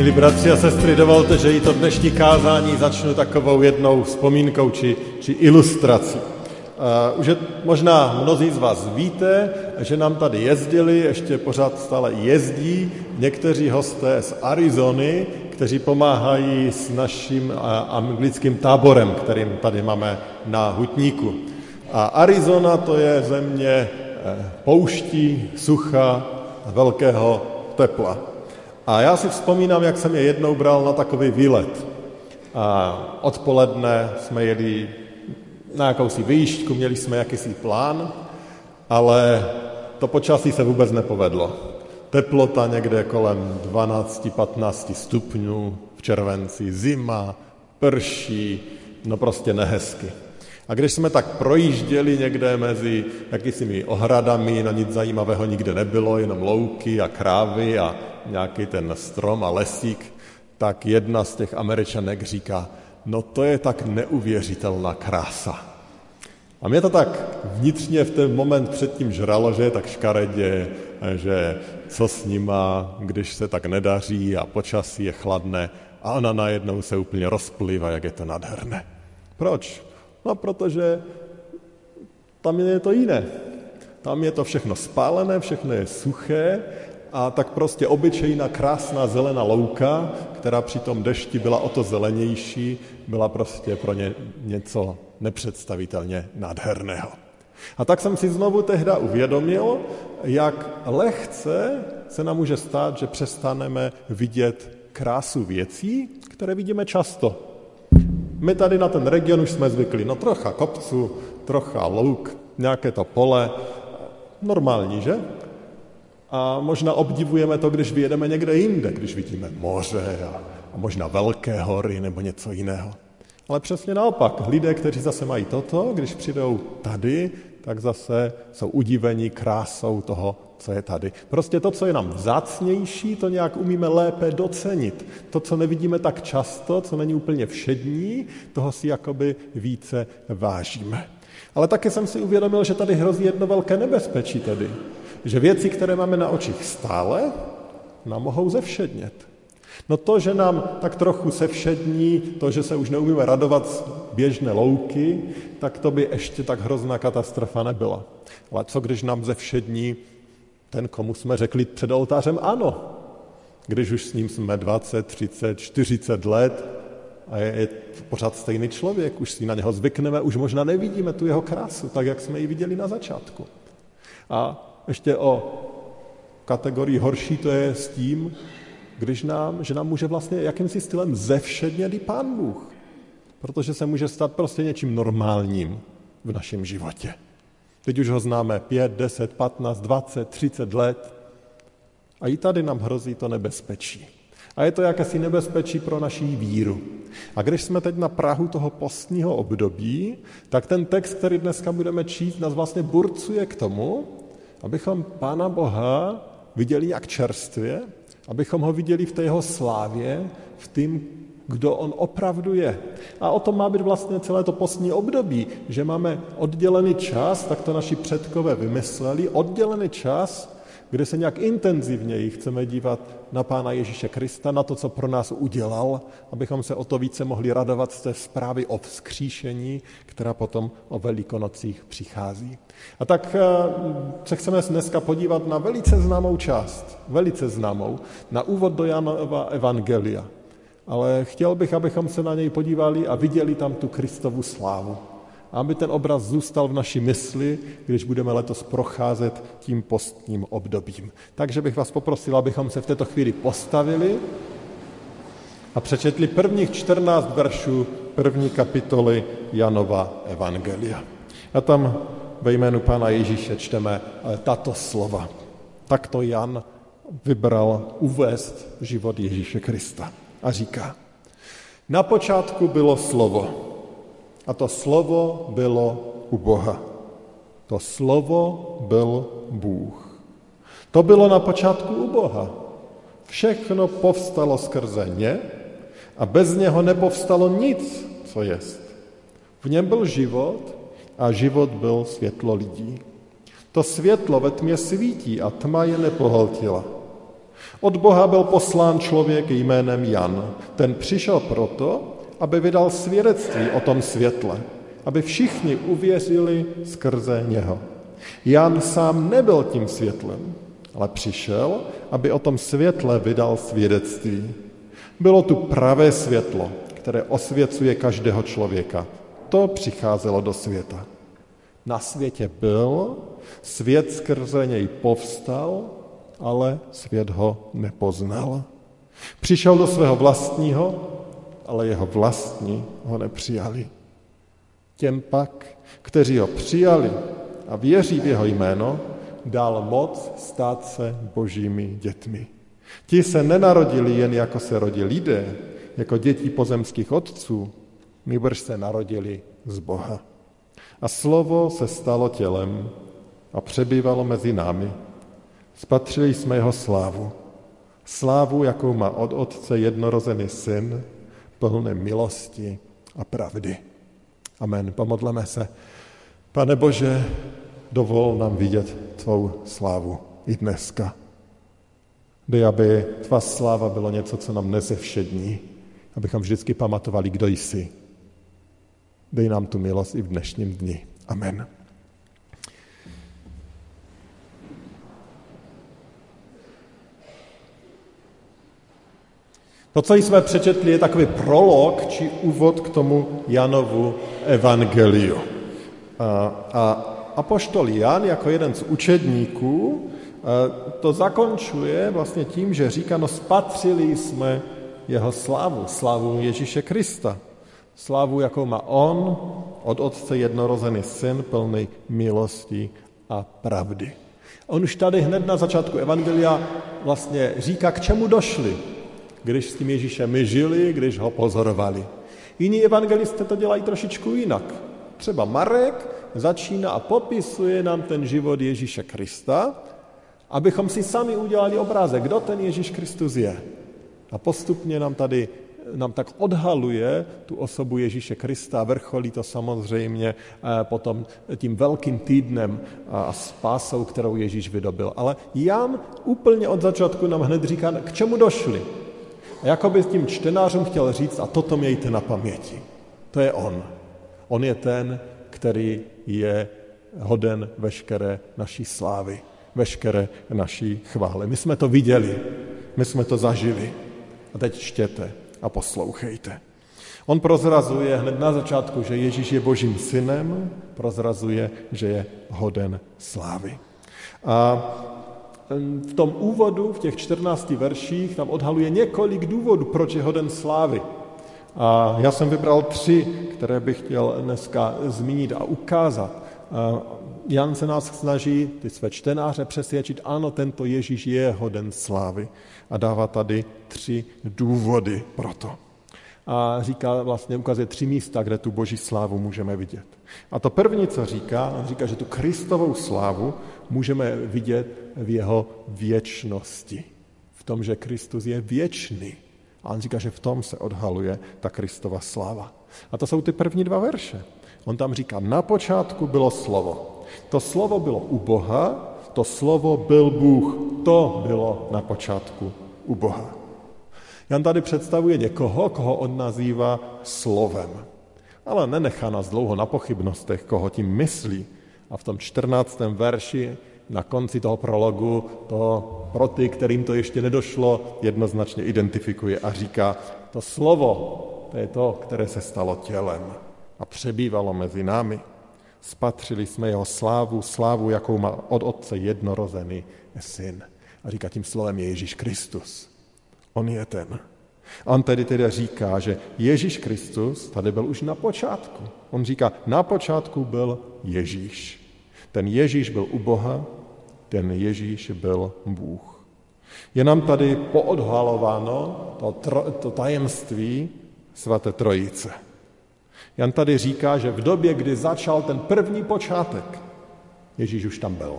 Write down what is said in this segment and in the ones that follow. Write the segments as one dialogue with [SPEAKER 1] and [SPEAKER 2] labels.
[SPEAKER 1] Milí bratři a sestry, dovolte, že i to dnešní kázání začnu takovou jednou vzpomínkou či, či ilustrací. Uh, už je, možná mnozí z vás víte, že nám tady jezdili, ještě pořád stále jezdí někteří hosté z Arizony, kteří pomáhají s naším uh, anglickým táborem, kterým tady máme na Hutníku. A Arizona to je země uh, pouští, sucha, velkého tepla. A já si vzpomínám, jak jsem je jednou bral na takový výlet. A odpoledne jsme jeli na jakousi výšku, měli jsme jakýsi plán, ale to počasí se vůbec nepovedlo. Teplota někde kolem 12-15 stupňů v červenci, zima, prší, no prostě nehezky. A když jsme tak projížděli někde mezi jakýsi ohradami, no nic zajímavého nikde nebylo, jenom louky a krávy a nějaký ten strom a lesík, tak jedna z těch američanek říká, no to je tak neuvěřitelná krása. A mě to tak vnitřně v ten moment předtím žralo, že je tak škaredě, že co s nima, když se tak nedaří a počasí je chladné a ona najednou se úplně rozplývá, jak je to nádherné. Proč? No, protože tam je to jiné. Tam je to všechno spálené, všechno je suché a tak prostě obyčejná krásná zelená louka, která při tom dešti byla o to zelenější, byla prostě pro ně něco nepředstavitelně nádherného. A tak jsem si znovu tehda uvědomil, jak lehce se nám může stát, že přestaneme vidět krásu věcí, které vidíme často. My tady na ten region už jsme zvykli, no trocha kopců, trocha louk, nějaké to pole, normální, že? A možná obdivujeme to, když vyjedeme někde jinde, když vidíme moře a, a možná velké hory nebo něco jiného. Ale přesně naopak, lidé, kteří zase mají toto, když přijdou tady, tak zase jsou udivení krásou toho, co je tady. Prostě to, co je nám vzácnější, to nějak umíme lépe docenit. To, co nevidíme tak často, co není úplně všední, toho si jakoby více vážíme. Ale také jsem si uvědomil, že tady hrozí jedno velké nebezpečí tedy že věci, které máme na očích stále, nám mohou zevšednět. No to, že nám tak trochu sevšední, to, že se už neumíme radovat z běžné louky, tak to by ještě tak hrozná katastrofa nebyla. Ale co, když nám zevšední ten, komu jsme řekli před oltářem ano, když už s ním jsme 20, 30, 40 let a je, je pořád stejný člověk, už si na něho zvykneme, už možná nevidíme tu jeho krásu, tak jak jsme ji viděli na začátku. A ještě o kategorii horší to je s tím, když nám, že nám může vlastně jakýmsi stylem zevšednět i Pán Bůh. Protože se může stát prostě něčím normálním v našem životě. Teď už ho známe 5, 10, 15, 20, 30 let. A i tady nám hrozí to nebezpečí. A je to jakési nebezpečí pro naší víru. A když jsme teď na Prahu toho postního období, tak ten text, který dneska budeme číst, nás vlastně burcuje k tomu, abychom Pána Boha viděli jak čerstvě, abychom ho viděli v té jeho slávě, v tím, kdo on opravdu je. A o tom má být vlastně celé to postní období, že máme oddělený čas, tak to naši předkové vymysleli, oddělený čas, kde se nějak intenzivněji chceme dívat na Pána Ježíše Krista, na to, co pro nás udělal, abychom se o to více mohli radovat z té zprávy o vzkříšení, která potom o velikonocích přichází. A tak eh, se chceme dneska podívat na velice známou část, velice známou, na úvod do Janova Evangelia. Ale chtěl bych, abychom se na něj podívali a viděli tam tu Kristovu slávu aby ten obraz zůstal v naší mysli, když budeme letos procházet tím postním obdobím. Takže bych vás poprosil, abychom se v této chvíli postavili a přečetli prvních 14 veršů první kapitoly Janova Evangelia. A tam ve jménu Pána Ježíše čteme tato slova. Takto Jan vybral uvést život Ježíše Krista. A říká, Na počátku bylo slovo a to slovo bylo u Boha. To slovo byl Bůh. To bylo na počátku u Boha. Všechno povstalo skrze ně a bez něho nepovstalo nic, co jest. V něm byl život a život byl světlo lidí. To světlo ve tmě svítí a tma je nepohltila. Od Boha byl poslán člověk jménem Jan. Ten přišel proto, aby vydal svědectví o tom světle, aby všichni uvěřili skrze něho. Jan sám nebyl tím světlem, ale přišel, aby o tom světle vydal svědectví. Bylo tu pravé světlo, které osvěcuje každého člověka. To přicházelo do světa. Na světě byl, svět skrze něj povstal, ale svět ho nepoznal. Přišel do svého vlastního, ale jeho vlastní ho nepřijali. Těm pak, kteří ho přijali a věří v jeho jméno, dal moc stát se božími dětmi. Ti se nenarodili jen jako se rodí lidé, jako děti pozemských otců, nýbrž se narodili z Boha. A slovo se stalo tělem a přebývalo mezi námi. Spatřili jsme jeho slávu. Slávu, jakou má od Otce jednorozený syn, plné milosti a pravdy. Amen. Pomodleme se. Pane Bože, dovol nám vidět tvou slávu i dneska. Dej, aby tvá sláva bylo něco, co nám nezevšední, abychom vždycky pamatovali, kdo jsi. Dej nám tu milost i v dnešním dni. Amen. To, co jsme přečetli, je takový prolog či úvod k tomu Janovu evangeliu. A, a apoštol Jan jako jeden z učedníků to zakončuje vlastně tím, že říká, no spatřili jsme jeho slávu, slávu Ježíše Krista. Slávu, jakou má on, od Otce jednorozený syn, plný milosti a pravdy. On už tady hned na začátku Evangelia vlastně říká, k čemu došli, když s tím Ježíšem žili, když ho pozorovali. Jiní evangelisté to dělají trošičku jinak. Třeba Marek začíná a popisuje nám ten život Ježíše Krista, abychom si sami udělali obrázek, kdo ten Ježíš Kristus je. A postupně nám tady nám tak odhaluje tu osobu Ježíše Krista, vrcholí to samozřejmě eh, potom tím velkým týdnem a spásou, kterou Ježíš vydobil. Ale Jan úplně od začátku nám hned říká, k čemu došli. A jakoby tím čtenářům chtěl říct, a toto mějte na paměti. To je on. On je ten, který je hoden veškeré naší slávy, veškeré naší chvály. My jsme to viděli, my jsme to zažili. A teď čtěte a poslouchejte. On prozrazuje hned na začátku, že Ježíš je božím synem, prozrazuje, že je hoden slávy. A v tom úvodu, v těch 14 verších, tam odhaluje několik důvodů, proč je hoden slávy. A já jsem vybral tři, které bych chtěl dneska zmínit a ukázat. Jan se nás snaží, ty své čtenáře, přesvědčit, ano, tento Ježíš je hoden slávy. A dává tady tři důvody pro to. A říká, vlastně ukazuje tři místa, kde tu boží slávu můžeme vidět. A to první, co říká, on říká, že tu Kristovou slávu můžeme vidět v jeho věčnosti. V tom, že Kristus je věčný. A on říká, že v tom se odhaluje ta Kristova sláva. A to jsou ty první dva verše. On tam říká, na počátku bylo slovo. To slovo bylo u Boha, to slovo byl Bůh. To bylo na počátku u Boha. Jan tady představuje někoho, koho on nazývá slovem. Ale nenechá nás dlouho na pochybnostech, koho tím myslí. A v tom 14. verši na konci toho prologu to pro ty, kterým to ještě nedošlo, jednoznačně identifikuje a říká, to slovo, to je to, které se stalo tělem a přebývalo mezi námi. Spatřili jsme jeho slávu, slávu, jakou má od Otce jednorozený syn. A říká, tím slovem je Ježíš Kristus. On je ten. On tedy tedy říká, že Ježíš Kristus tady byl už na počátku. On říká, na počátku byl Ježíš. Ten Ježíš byl u Boha, ten Ježíš byl Bůh. Je nám tady poodhalováno to, to tajemství svaté trojice. Jan tady říká, že v době, kdy začal ten první počátek, Ježíš už tam byl.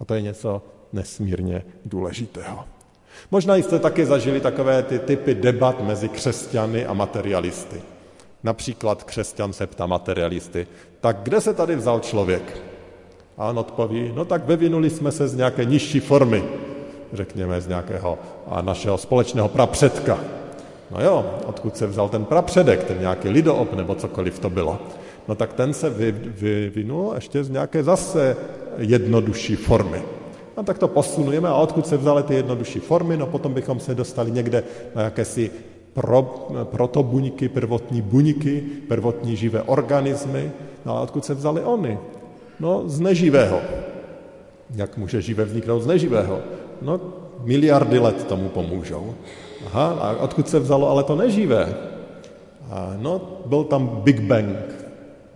[SPEAKER 1] A to je něco nesmírně důležitého. Možná jste taky zažili takové ty typy debat mezi křesťany a materialisty. Například křesťan se ptá materialisty, tak kde se tady vzal člověk? A on odpoví, no tak vyvinuli jsme se z nějaké nižší formy, řekněme z nějakého našeho společného prapředka. No jo, odkud se vzal ten prapředek, ten nějaký lidoop nebo cokoliv to bylo. No tak ten se vyvinul ještě z nějaké zase jednodušší formy. No tak to posunujeme a odkud se vzaly ty jednodušší formy, no potom bychom se dostali někde na jakési pro, protobuňky, prvotní buňky, prvotní živé organismy. No a odkud se vzali oni? No z neživého. Jak může živé vzniknout z neživého? No miliardy let tomu pomůžou. Aha, a odkud se vzalo ale to neživé? A no, byl tam Big Bang.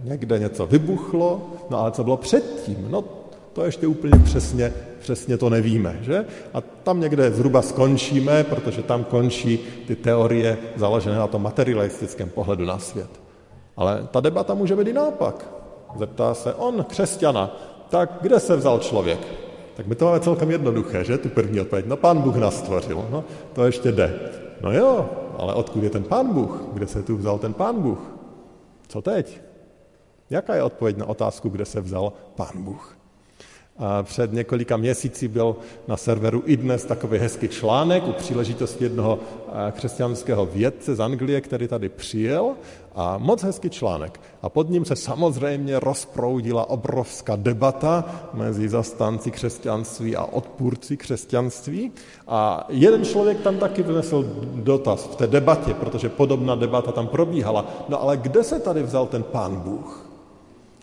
[SPEAKER 1] Někde něco vybuchlo, no ale co bylo předtím? No to ještě úplně přesně, přesně to nevíme, že? A tam někde zhruba skončíme, protože tam končí ty teorie založené na tom materialistickém pohledu na svět. Ale ta debata může být i naopak. Zeptá se on, křesťana, tak kde se vzal člověk? Tak my to máme celkem jednoduché, že? Tu první odpověď. No pán Bůh nás stvořil. No, to ještě jde. No jo, ale odkud je ten pán Bůh? Kde se tu vzal ten pán Bůh? Co teď? Jaká je odpověď na otázku, kde se vzal pán Bůh? Před několika měsíci byl na serveru i dnes takový hezký článek u příležitosti jednoho křesťanského vědce z Anglie, který tady přijel a moc hezký článek. A pod ním se samozřejmě rozproudila obrovská debata mezi zastánci křesťanství a odpůrci křesťanství. A jeden člověk tam taky vnesl dotaz v té debatě, protože podobná debata tam probíhala. No ale kde se tady vzal ten pán Bůh?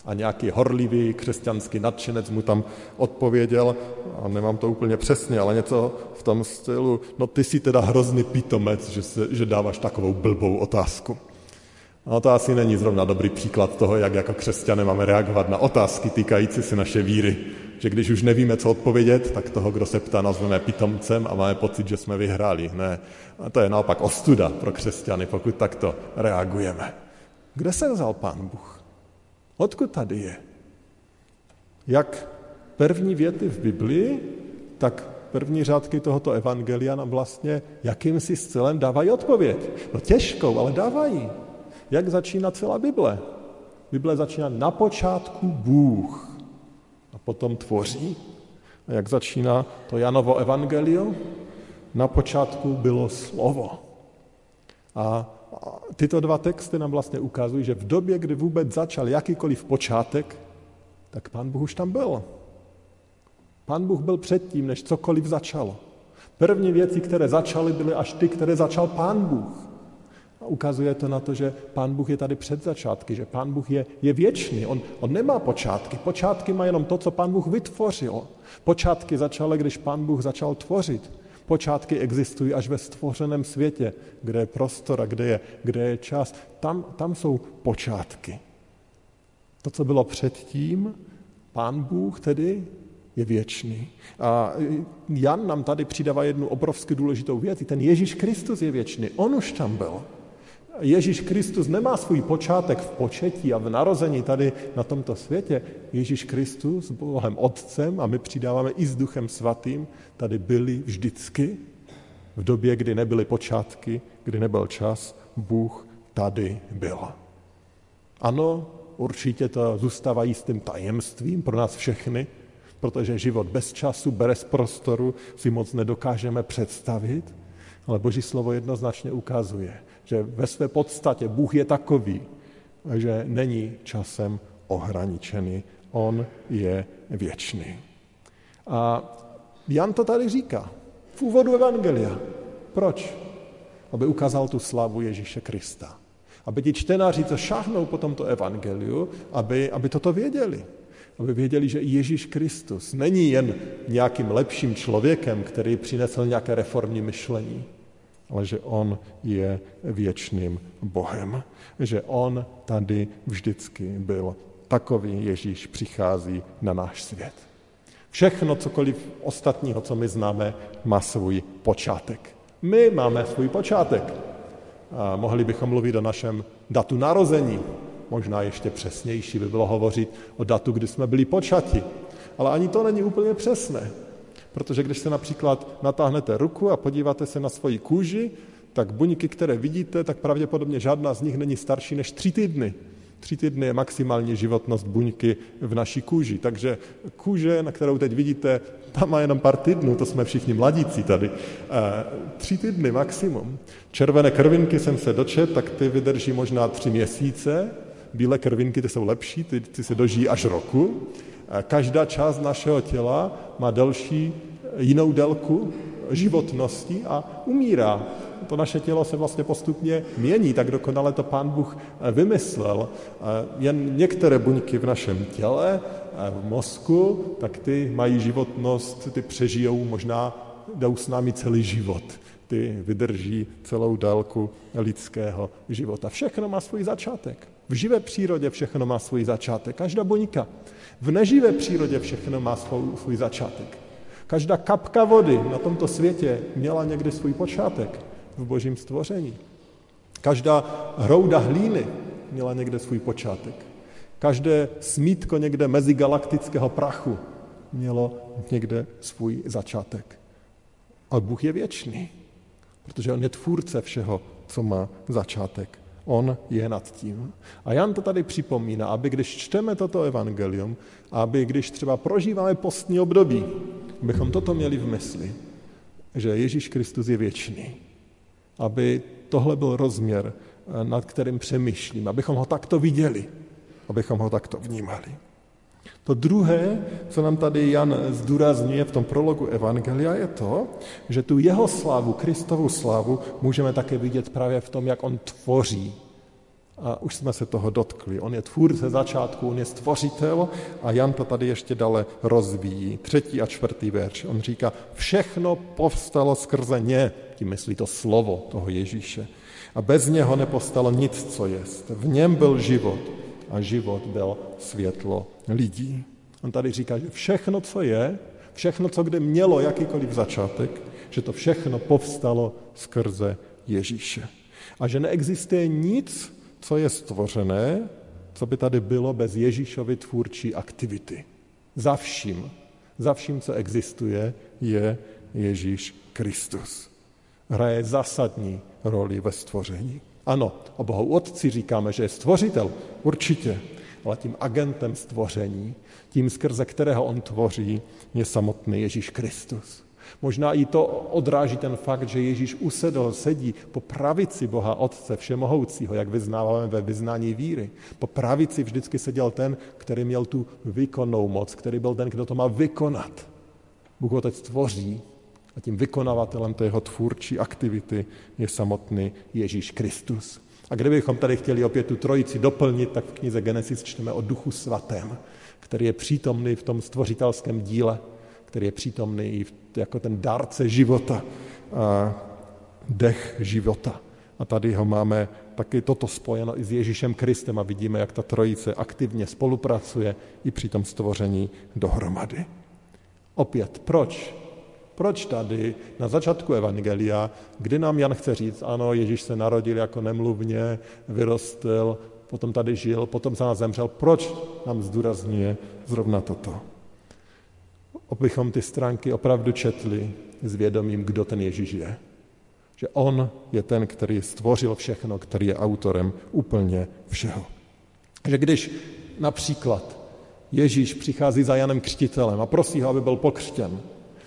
[SPEAKER 1] A nějaký horlivý křesťanský nadšenec mu tam odpověděl, a nemám to úplně přesně, ale něco v tom stylu, no ty jsi teda hrozný pitomec, že, se, že dáváš takovou blbou otázku. No to asi není zrovna dobrý příklad toho, jak jako křesťané máme reagovat na otázky týkající se naše víry. Že když už nevíme, co odpovědět, tak toho, kdo se ptá, nazveme pitomcem a máme pocit, že jsme vyhráli. Ne, a to je naopak ostuda pro křesťany, pokud takto reagujeme. Kde se vzal pán Bůh? Odkud tady je? Jak první věty v Biblii, tak první řádky tohoto evangelia nám vlastně jakýmsi stylem dávají odpověď. No těžkou, ale dávají. Jak začíná celá Bible? Bible začíná na počátku Bůh a potom tvoří. A jak začíná to Janovo evangelium? Na počátku bylo slovo. A tyto dva texty nám vlastně ukazují, že v době, kdy vůbec začal jakýkoliv počátek, tak pán Bůh už tam byl. Pán Bůh byl předtím, než cokoliv začalo. První věci, které začaly, byly až ty, které začal pán Bůh. A ukazuje to na to, že pán Bůh je tady před začátky, že pán Bůh je, je věčný, on, on nemá počátky. Počátky má jenom to, co pán Bůh vytvořil. Počátky začaly, když pán Bůh začal tvořit. Počátky existují až ve stvořeném světě, kde je prostor a kde je, kde je čas. Tam, tam jsou počátky. To, co bylo předtím, pán Bůh tedy je věčný. A Jan nám tady přidává jednu obrovsky důležitou věc. Ten Ježíš Kristus je věčný. On už tam byl. Ježíš Kristus nemá svůj počátek v početí a v narození tady na tomto světě. Ježíš Kristus Bohem Otcem a my přidáváme i s Duchem Svatým, tady byli vždycky. V době, kdy nebyly počátky, kdy nebyl čas, Bůh tady byl. Ano, určitě to zůstává jistým tajemstvím pro nás všechny, protože život bez času, bez prostoru si moc nedokážeme představit, ale Boží slovo jednoznačně ukazuje, že ve své podstatě Bůh je takový, že není časem ohraničený. On je věčný. A Jan to tady říká v úvodu Evangelia. Proč? Aby ukázal tu slavu Ježíše Krista. Aby ti čtenáři, co šáhnou po tomto evangeliu, aby, aby toto věděli. Aby věděli, že Ježíš Kristus není jen nějakým lepším člověkem, který přinesl nějaké reformní myšlení, ale že on je věčným Bohem. Že on tady vždycky byl. Takový Ježíš přichází na náš svět. Všechno, cokoliv ostatního, co my známe, má svůj počátek. My máme svůj počátek. A mohli bychom mluvit o našem datu narození. Možná ještě přesnější by bylo hovořit o datu, kdy jsme byli počati. Ale ani to není úplně přesné. Protože když se například natáhnete ruku a podíváte se na svoji kůži, tak buňky, které vidíte, tak pravděpodobně žádná z nich není starší než tři týdny. Tři týdny je maximální životnost buňky v naší kůži. Takže kůže, na kterou teď vidíte, tam má jenom pár týdnů, to jsme všichni mladíci tady. Eh, tři týdny maximum. Červené krvinky jsem se dočet, tak ty vydrží možná tři měsíce. Bílé krvinky, ty jsou lepší, ty, ty se dožijí až roku. Eh, každá část našeho těla má delší, jinou délku životnosti a umírá to naše tělo se vlastně postupně mění, tak dokonale to pán Bůh eh, vymyslel. Eh, jen některé buňky v našem těle, eh, v mozku, tak ty mají životnost, ty přežijou možná, jdou s námi celý život. Ty vydrží celou délku lidského života. Všechno má svůj začátek. V živé přírodě všechno má svůj začátek. Každá buňka. V neživé přírodě všechno má svůj, svůj začátek. Každá kapka vody na tomto světě měla někdy svůj počátek v božím stvoření. Každá hrouda hlíny měla někde svůj počátek. Každé smítko někde mezigalaktického prachu mělo někde svůj začátek. Ale Bůh je věčný, protože On je tvůrce všeho, co má začátek. On je nad tím. A Jan to tady připomíná, aby když čteme toto evangelium, aby když třeba prožíváme postní období, abychom toto měli v mysli, že Ježíš Kristus je věčný aby tohle byl rozměr, eh, nad kterým přemýšlím, abychom ho takto viděli, abychom ho takto vnímali. To druhé, co nám tady Jan zdůrazňuje v tom prologu Evangelia, je to, že tu jeho slávu, Kristovu slávu, můžeme také vidět právě v tom, jak on tvoří a už jsme se toho dotkli. On je tvůrce začátku, on je stvořitel a Jan to tady ještě dále rozvíjí. Třetí a čtvrtý verš. On říká, všechno povstalo skrze ně, tím myslí to slovo toho Ježíše. A bez něho nepostalo nic, co jest. V něm byl život a život byl světlo lidí. On tady říká, že všechno, co je, všechno, co kde mělo jakýkoliv začátek, že to všechno povstalo skrze Ježíše. A že neexistuje nic, co je stvořené, co by tady bylo bez Ježíšovy tvůrčí aktivity. Za vším, za vším, co existuje, je Ježíš Kristus. Hraje zásadní roli ve stvoření. Ano, o Bohu Otci říkáme, že je stvořitel, určitě, ale tím agentem stvoření, tím skrze kterého on tvoří, je samotný Ježíš Kristus. Možná i to odráží ten fakt, že Ježíš usedl, sedí po pravici Boha Otce Všemohoucího, jak vyznáváme ve vyznání víry. Po pravici vždycky seděl ten, který měl tu výkonnou moc, který byl ten, kdo to má vykonat. Bůh Otec tvoří a tím vykonavatelem té jeho tvůrčí aktivity je samotný Ježíš Kristus. A kdybychom tady chtěli opět tu trojici doplnit, tak v knize Genesis čteme o Duchu Svatém, který je přítomný v tom stvořitelském díle, který je přítomný i jako ten dárce života, a dech života. A tady ho máme taky toto spojeno i s Ježíšem Kristem a vidíme, jak ta trojice aktivně spolupracuje i při tom stvoření dohromady. Opět, proč? Proč tady na začátku Evangelia, kdy nám Jan chce říct, ano, Ježíš se narodil jako nemluvně, vyrostl, potom tady žil, potom za nás zemřel, proč nám zdůrazňuje zrovna toto? abychom ty stránky opravdu četli s vědomím, kdo ten Ježíš je. Že on je ten, který stvořil všechno, který je autorem úplně všeho. Že když například Ježíš přichází za Janem Křtitelem a prosí ho, aby byl pokřtěn,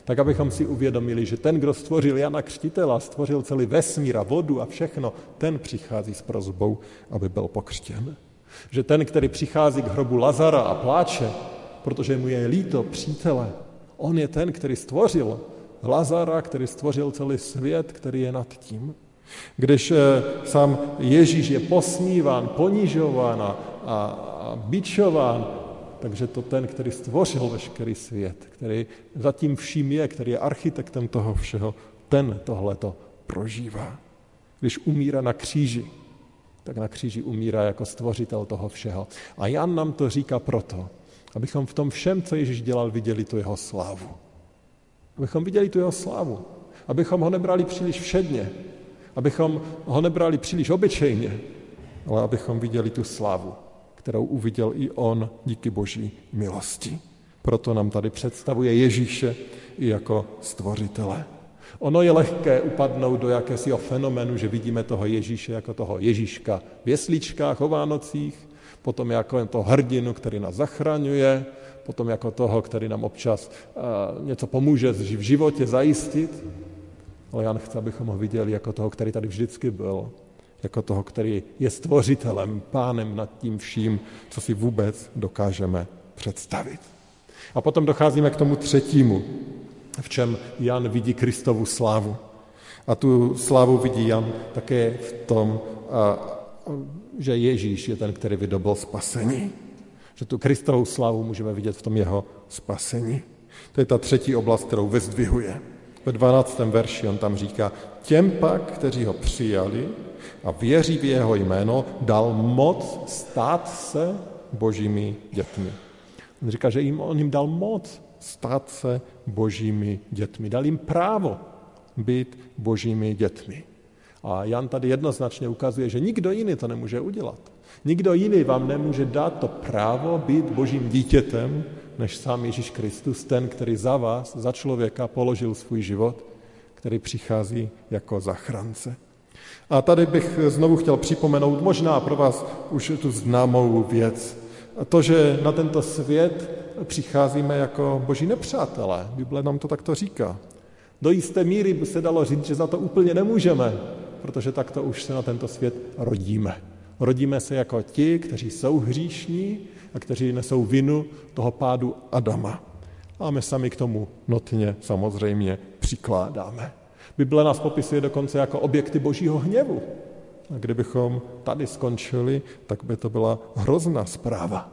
[SPEAKER 1] tak abychom si uvědomili, že ten, kdo stvořil Jana Křtitela, stvořil celý vesmír a vodu a všechno, ten přichází s prozbou, aby byl pokřtěn. Že ten, který přichází k hrobu Lazara a pláče, protože mu je líto přítele, On je ten, který stvořil Lazara, který stvořil celý svět, který je nad tím. Když eh, sám Ježíš je posmíván, ponižován a, a bičován, takže to ten, který stvořil veškerý svět, který zatím vším je, který je architektem toho všeho, ten tohleto prožívá. Když umírá na kříži, tak na kříži umírá jako stvořitel toho všeho. A Jan nám to říká proto, Abychom v tom všem, co Ježíš dělal, viděli tu jeho slávu. Abychom viděli tu jeho slávu. Abychom ho nebrali příliš všedně. Abychom ho nebrali příliš obyčejně, ale abychom viděli tu slávu, kterou uviděl i on díky boží milosti. Proto nám tady představuje Ježíše i jako stvořitele. Ono je lehké upadnout do jakésiho fenoménu, že vidíme toho Ježíše jako toho Ježíška v jesličkách o Vánocích, potom jako toho hrdinu, který nás zachraňuje, potom jako toho, který nám občas uh, něco pomůže v životě zajistit. Ale Jan chce, abychom ho viděli jako toho, který tady vždycky byl, jako toho, který je stvořitelem, pánem nad tím vším, co si vůbec dokážeme představit. A potom docházíme k tomu třetímu, v čem Jan vidí Kristovu slávu. A tu slávu vidí Jan také v tom, že Ježíš je ten, který vydobil spasení. Že tu Kristovu slávu můžeme vidět v tom jeho spasení. To je ta třetí oblast, kterou vyzdvihuje. Ve 12. verši on tam říká, těm pak, kteří ho přijali a věří v jeho jméno, dal moc stát se božími dětmi. On říká, že jim, on jim dal moc stát se božími dětmi. Dal jim právo být božími dětmi. A Jan tady jednoznačně ukazuje, že nikdo jiný to nemůže udělat. Nikdo jiný vám nemůže dát to právo být božím dítětem, než sám Ježíš Kristus, ten, který za vás, za člověka položil svůj život, který přichází jako zachránce. A tady bych znovu chtěl připomenout možná pro vás už tu známou věc. To, že na tento svět přicházíme jako boží nepřátelé. Bible nám to takto říká. Do jisté míry by se dalo říct, že za to úplně nemůžeme, protože takto už se na tento svět rodíme. Rodíme se jako ti, kteří jsou hříšní a kteří nesou vinu toho pádu Adama. A my sami k tomu notně samozřejmě přikládáme. Bible nás popisuje dokonce jako objekty božího hněvu. A kdybychom tady skončili, tak by to byla hrozná zpráva.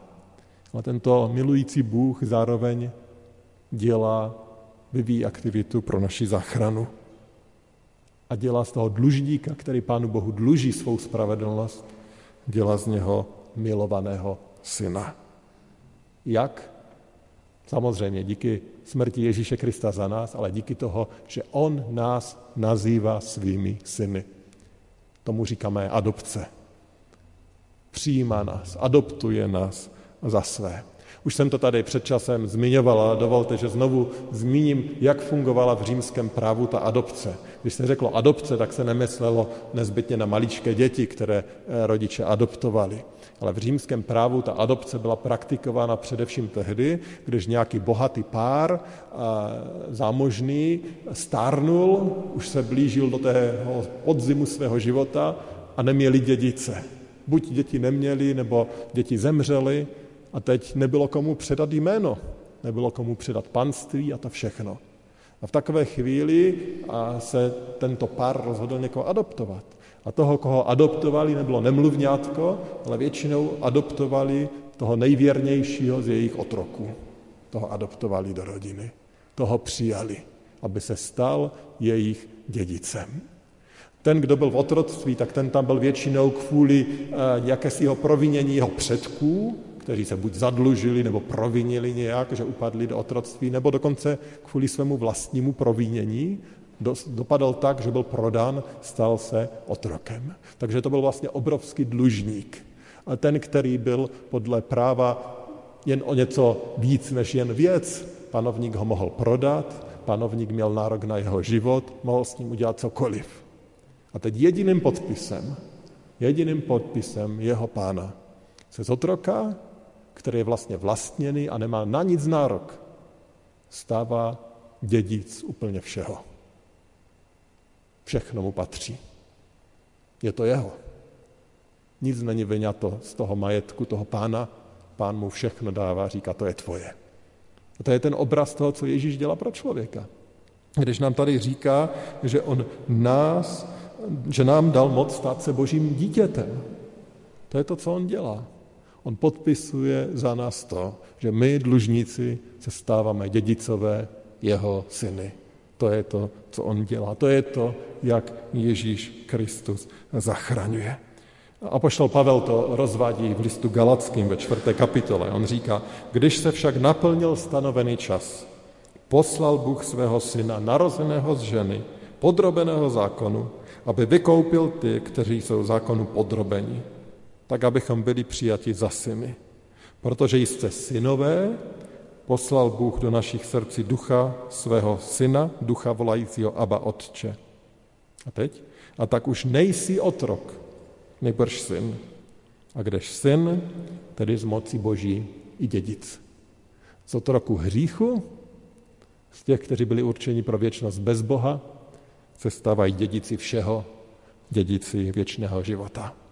[SPEAKER 1] Ale tento milující Bůh zároveň dělá, vyvíjí aktivitu pro naši záchranu. A dělá z toho dlužníka, který Pánu Bohu dluží svou spravedlnost, dělá z něho milovaného syna. Jak? Samozřejmě díky smrti Ježíše Krista za nás, ale díky toho, že on nás nazývá svými syny. Tomu říkáme adopce. Přijímá nás, adoptuje nás za své. Už jsem to tady před časem zmiňoval, ale dovolte, že znovu zmíním, jak fungovala v římském právu ta adopce. Když se řeklo adopce, tak se nemyslelo nezbytně na maličké děti, které eh, rodiče adoptovali. Ale v římském právu ta adopce byla praktikována především tehdy, když nějaký bohatý pár, eh, zámožný, stárnul, už se blížil do tého podzimu svého života a neměli dědice. Buď děti neměli, nebo děti zemřely a teď nebylo komu předat jméno, nebylo komu předat panství a to všechno. A v takové chvíli se tento pár rozhodl někoho adoptovat. A toho, koho adoptovali, nebylo nemluvňátko, ale většinou adoptovali toho nejvěrnějšího z jejich otroků. Toho adoptovali do rodiny. Toho přijali, aby se stal jejich dědicem. Ten, kdo byl v otroctví, tak ten tam byl většinou kvůli uh, jakésiho provinění jeho předků, kteří se buď zadlužili nebo provinili nějak, že upadli do otroctví, nebo dokonce kvůli svému vlastnímu provinění dopadl tak, že byl prodán, stal se otrokem. Takže to byl vlastně obrovský dlužník. A ten, který byl podle práva jen o něco víc než jen věc, panovník ho mohl prodat, panovník měl nárok na jeho život, mohl s ním udělat cokoliv. A teď jediným podpisem, jediným podpisem jeho pána se z otroka, který je vlastně vlastněný a nemá na nic nárok, stává dědic úplně všeho. Všechno mu patří. Je to jeho. Nic není vyňato z toho majetku toho pána. Pán mu všechno dává, říká, to je tvoje. A to je ten obraz toho, co Ježíš dělá pro člověka. Když nám tady říká, že on nás, že nám dal moc stát se božím dítětem. To je to, co on dělá. On podpisuje za nás to, že my, dlužníci, se stáváme dědicové jeho syny. To je to, co on dělá. To je to, jak Ježíš Kristus zachraňuje. A poštol Pavel to rozvádí v listu Galackým ve čtvrté kapitole. On říká, když se však naplnil stanovený čas, poslal Bůh svého syna, narozeného z ženy, podrobeného zákonu, aby vykoupil ty, kteří jsou zákonu podrobeni, tak abychom byli přijati za syny. Protože jste synové, poslal Bůh do našich srdcí ducha svého syna, ducha volajícího Aba Otče. A teď? A tak už nejsi otrok, nejbrž syn. A kdež syn, tedy z moci boží i dědic. Z otroku hříchu, z těch, kteří byli určeni pro věčnost bez Boha, se stávají dědici všeho, dědici věčného života.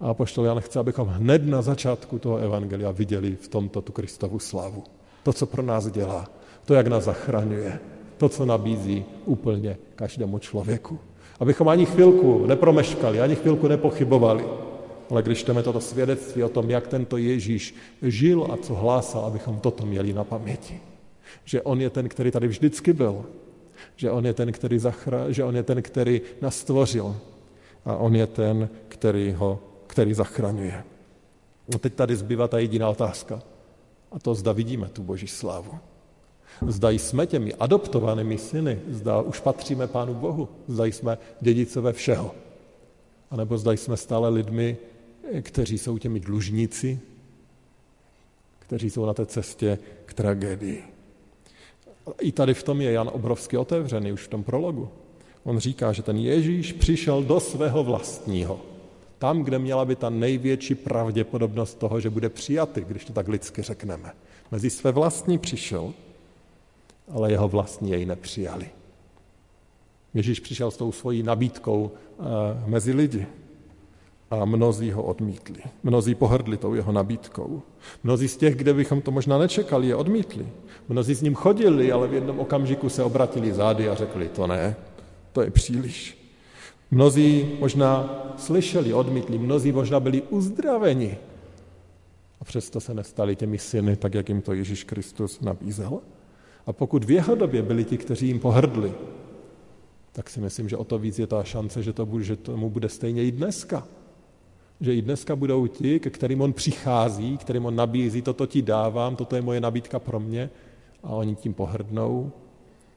[SPEAKER 1] A poštol Jan chce, abychom hned na začátku toho evangelia viděli v tomto tu Kristovu slavu. To, co pro nás dělá, to, jak nás zachraňuje, to, co nabízí úplně každému člověku. Abychom ani chvilku nepromeškali, ani chvilku nepochybovali. Ale když čteme toto svědectví o tom, jak tento Ježíš žil a co hlásal, abychom toto měli na paměti. Že on je ten, který tady vždycky byl. Že on je ten, který, zachra... že on je ten, který nás stvořil. A on je ten, který ho který zachraňuje. No teď tady zbývá ta jediná otázka. A to zda vidíme tu boží slávu. Zda jsme těmi adoptovanými syny, zda už patříme Pánu Bohu, zda jsme dědicové všeho. A nebo zda jsme stále lidmi, kteří jsou těmi dlužníci, kteří jsou na té cestě k tragédii. I tady v tom je Jan obrovsky otevřený, už v tom prologu. On říká, že ten Ježíš přišel do svého vlastního. Tam, kde měla by ta největší pravděpodobnost toho, že bude přijatý, když to tak lidsky řekneme. Mezi své vlastní přišel, ale jeho vlastní jej nepřijali. Ježíš přišel s tou svojí nabídkou eh, mezi lidi a mnozí ho odmítli. Mnozí pohrdli tou jeho nabídkou. Mnozí z těch, kde bychom to možná nečekali, je odmítli. Mnozí s ním chodili, ale v jednom okamžiku se obratili zády a řekli, to ne, to je příliš. Mnozí možná slyšeli, odmítli, mnozí možná byli uzdraveni. A přesto se nestali těmi syny, tak jak jim to Ježíš Kristus nabízel. A pokud v jeho době byli ti, kteří jim pohrdli, tak si myslím, že o to víc je ta šance, že, to bude, že tomu bude stejně i dneska. Že i dneska budou ti, ke kterým on přichází, kterým on nabízí, toto ti dávám, toto je moje nabídka pro mě, a oni tím pohrdnou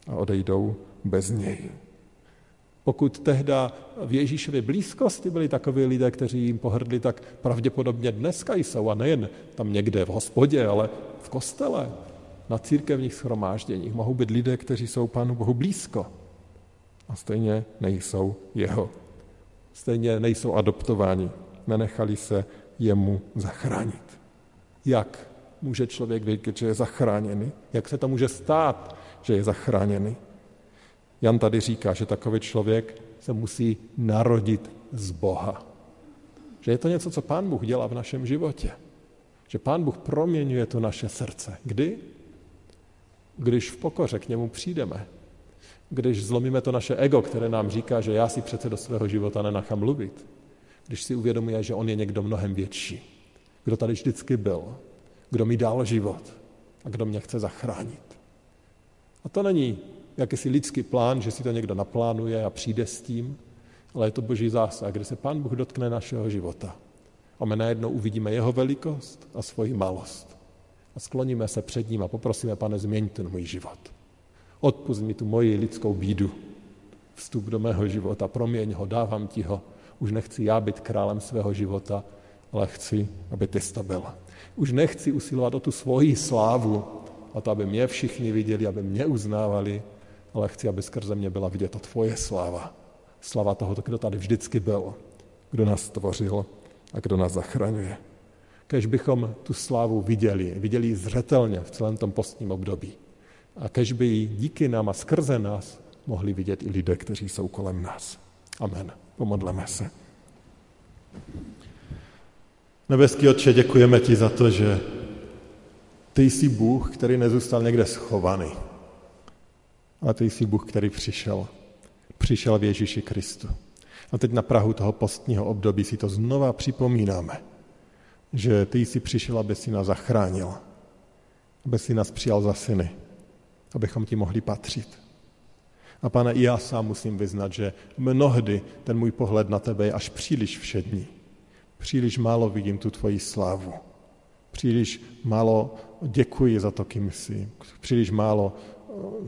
[SPEAKER 1] a odejdou bez něj. Pokud tehda v Ježíšově blízkosti byli takoví lidé, kteří jim pohrdli, tak pravděpodobně dneska jsou, a nejen tam někde v hospodě, ale v kostele, na církevních schromážděních. Mohou být lidé, kteří jsou Pánu Bohu blízko a stejně nejsou jeho. Stejně nejsou adoptováni, nenechali se jemu zachránit. Jak může člověk vědět, že je zachráněný? Jak se to může stát, že je zachráněný? Jan tady říká, že takový člověk se musí narodit z Boha. Že je to něco, co Pán Bůh dělá v našem životě. Že Pán Bůh proměňuje to naše srdce. Kdy? Když v pokoře k němu přijdeme. Když zlomíme to naše ego, které nám říká, že já si přece do svého života nenachám mluvit. Když si uvědomuje, že on je někdo mnohem větší. Kdo tady vždycky byl. Kdo mi dal život. A kdo mě chce zachránit. A to není jakýsi lidský plán, že si to někdo naplánuje a přijde s tím, ale je to boží zásah, kde se Pán Bůh dotkne našeho života. A my najednou uvidíme jeho velikost a svoji malost. A skloníme se před ním a poprosíme, pane, změň ten můj život. Odpust mi tu moji lidskou bídu. Vstup do mého života, proměň ho, dávám ti ho. Už nechci já být králem svého života, ale chci, aby ty to byl. Už nechci usilovat o tu svoji slávu, a to, aby mě všichni viděli, aby mě uznávali, ale chci, aby skrze mě byla vidět to tvoje sláva. Slava toho, kdo tady vždycky byl, kdo nás stvořil a kdo nás zachraňuje. Kež bychom tu slávu viděli, viděli ji zřetelně v celém tom postním období. A kež by ji díky nám a skrze nás mohli vidět i lidé, kteří jsou kolem nás. Amen. Pomodleme se. Nebeský Otče, děkujeme ti za to, že ty jsi Bůh, který nezůstal někde schovaný ale ty jsi Bůh, který přišel. Přišel v Ježíši Kristu. A teď na Prahu toho postního období si to znova připomínáme, že ty jsi přišel, aby si nás zachránil, aby si nás přijal za syny, abychom ti mohli patřit. A pane, i já sám musím vyznat, že mnohdy ten můj pohled na tebe je až příliš všední. Příliš málo vidím tu tvoji slávu. Příliš málo děkuji za to, kým jsi. Příliš málo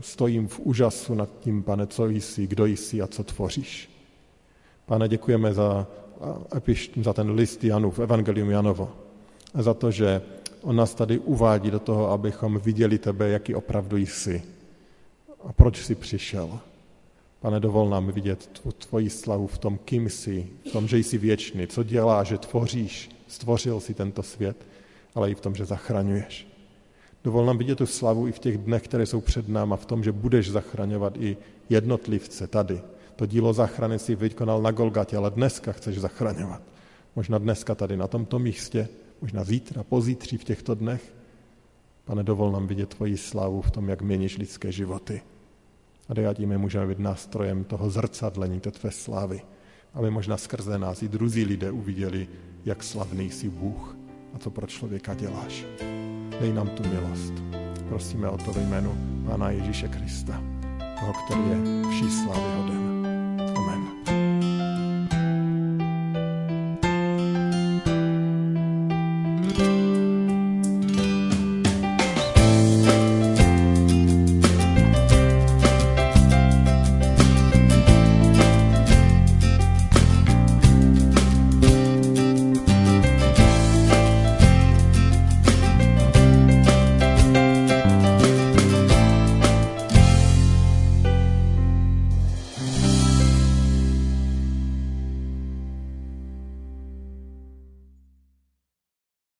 [SPEAKER 1] stojím v úžasu nad tím, pane, co jsi, kdo jsi a co tvoříš. Pane, děkujeme za, za ten list Janův, Evangelium Janovo. A za to, že on nás tady uvádí do toho, abychom viděli tebe, jaký opravdu jsi. A proč jsi přišel. Pane, dovol nám vidět tvoji slavu v tom, kým jsi, v tom, že jsi věčný, co dělá, že tvoříš, stvořil si tento svět, ale i v tom, že zachraňuješ. Dovol nám vidět tu slavu i v těch dnech, které jsou před náma, v tom, že budeš zachraňovat i jednotlivce tady. To dílo záchrany si vykonal na Golgatě, ale dneska chceš zachraňovat. Možná dneska tady na tomto místě, možná zítra, pozítří v těchto dnech. Pane, dovol nám vidět tvoji slavu v tom, jak měníš lidské životy. A dej, ať my můžeme být nástrojem toho zrcadlení té tvé slávy, aby možná skrze nás i druzí lidé uviděli, jak slavný jsi Bůh a co pro člověka děláš. Dej nám tu milost. Prosíme o to ve jménu Pána Ježíše Krista, toho, který je vší slávy hoden.